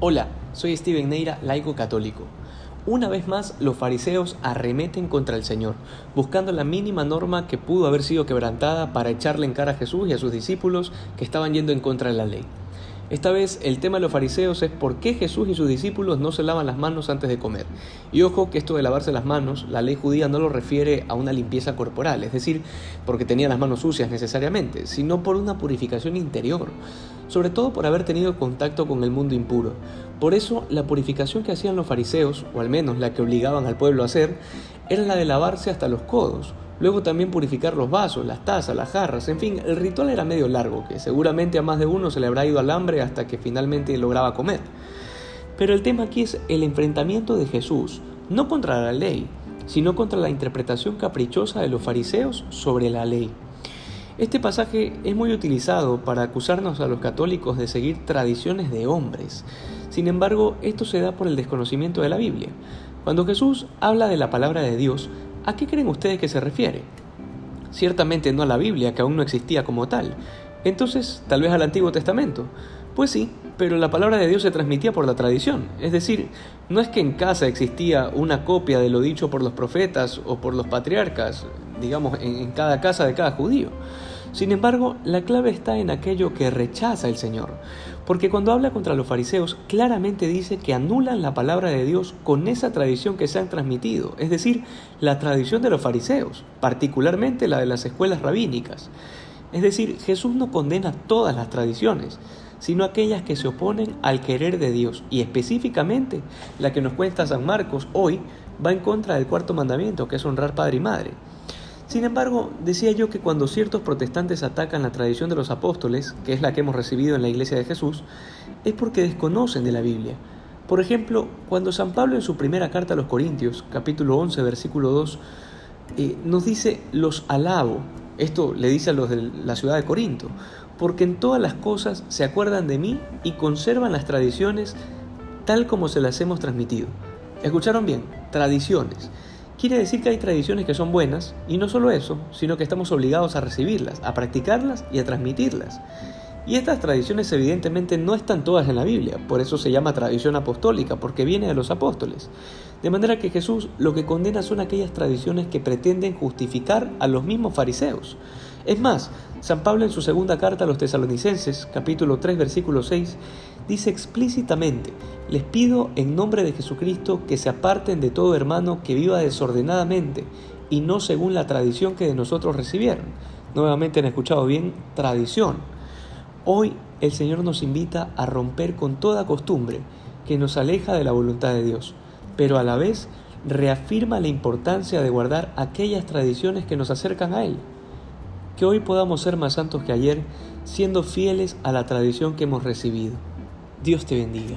Hola, soy Steven Neira, laico católico. Una vez más, los fariseos arremeten contra el Señor, buscando la mínima norma que pudo haber sido quebrantada para echarle en cara a Jesús y a sus discípulos que estaban yendo en contra de la ley. Esta vez el tema de los fariseos es por qué Jesús y sus discípulos no se lavan las manos antes de comer. Y ojo que esto de lavarse las manos, la ley judía no lo refiere a una limpieza corporal, es decir, porque tenía las manos sucias necesariamente, sino por una purificación interior, sobre todo por haber tenido contacto con el mundo impuro. Por eso la purificación que hacían los fariseos, o al menos la que obligaban al pueblo a hacer, era la de lavarse hasta los codos, Luego también purificar los vasos, las tazas, las jarras, en fin, el ritual era medio largo, que seguramente a más de uno se le habrá ido al hambre hasta que finalmente lograba comer. Pero el tema aquí es el enfrentamiento de Jesús, no contra la ley, sino contra la interpretación caprichosa de los fariseos sobre la ley. Este pasaje es muy utilizado para acusarnos a los católicos de seguir tradiciones de hombres. Sin embargo, esto se da por el desconocimiento de la Biblia. Cuando Jesús habla de la palabra de Dios, ¿A qué creen ustedes que se refiere? Ciertamente no a la Biblia, que aún no existía como tal. Entonces, tal vez al Antiguo Testamento. Pues sí, pero la palabra de Dios se transmitía por la tradición. Es decir, no es que en casa existía una copia de lo dicho por los profetas o por los patriarcas, digamos, en, cada casa de cada judío. Sin embargo, la clave está en aquello que rechaza el Señor, porque cuando habla contra los fariseos claramente dice que anulan la palabra de Dios con esa tradición que se han transmitido, es decir, la tradición de los fariseos, particularmente la de las escuelas rabínicas. Es decir, Jesús no condena todas las tradiciones, sino aquellas que se oponen al querer de Dios, y específicamente la que nos cuenta San Marcos hoy va en contra del cuarto mandamiento, que es honrar padre y madre. Sin embargo, decía yo que cuando ciertos protestantes atacan la tradición de los apóstoles, que es la que hemos recibido en la iglesia de Jesús, es porque desconocen de la Biblia. Por ejemplo, cuando San Pablo en su primera carta a los Corintios, capítulo 11, versículo 2, eh, nos dice, los alabo, esto le dice a los de la ciudad de Corinto, porque en todas las cosas se acuerdan de mí y conservan las tradiciones tal como se las hemos transmitido. ¿Escucharon bien? Tradiciones. Quiere decir que hay tradiciones que son buenas y no solo eso, sino que estamos obligados a recibirlas, a practicarlas y a transmitirlas. Y estas tradiciones evidentemente no están todas en la Biblia, por eso se llama tradición apostólica, porque viene de los apóstoles. De manera que Jesús lo que condena son aquellas tradiciones que pretenden justificar a los mismos fariseos. Es más, San Pablo en su segunda carta a los tesalonicenses, capítulo 3, versículo 6, dice explícitamente, les pido en nombre de Jesucristo que se aparten de todo hermano que viva desordenadamente y no según la tradición que de nosotros recibieron. Nuevamente han escuchado bien, tradición. Hoy el Señor nos invita a romper con toda costumbre que nos aleja de la voluntad de Dios, pero a la vez reafirma la importancia de guardar aquellas tradiciones que nos acercan a Él. Que hoy podamos ser más santos que ayer, siendo fieles a la tradición que hemos recibido. Dios te bendiga.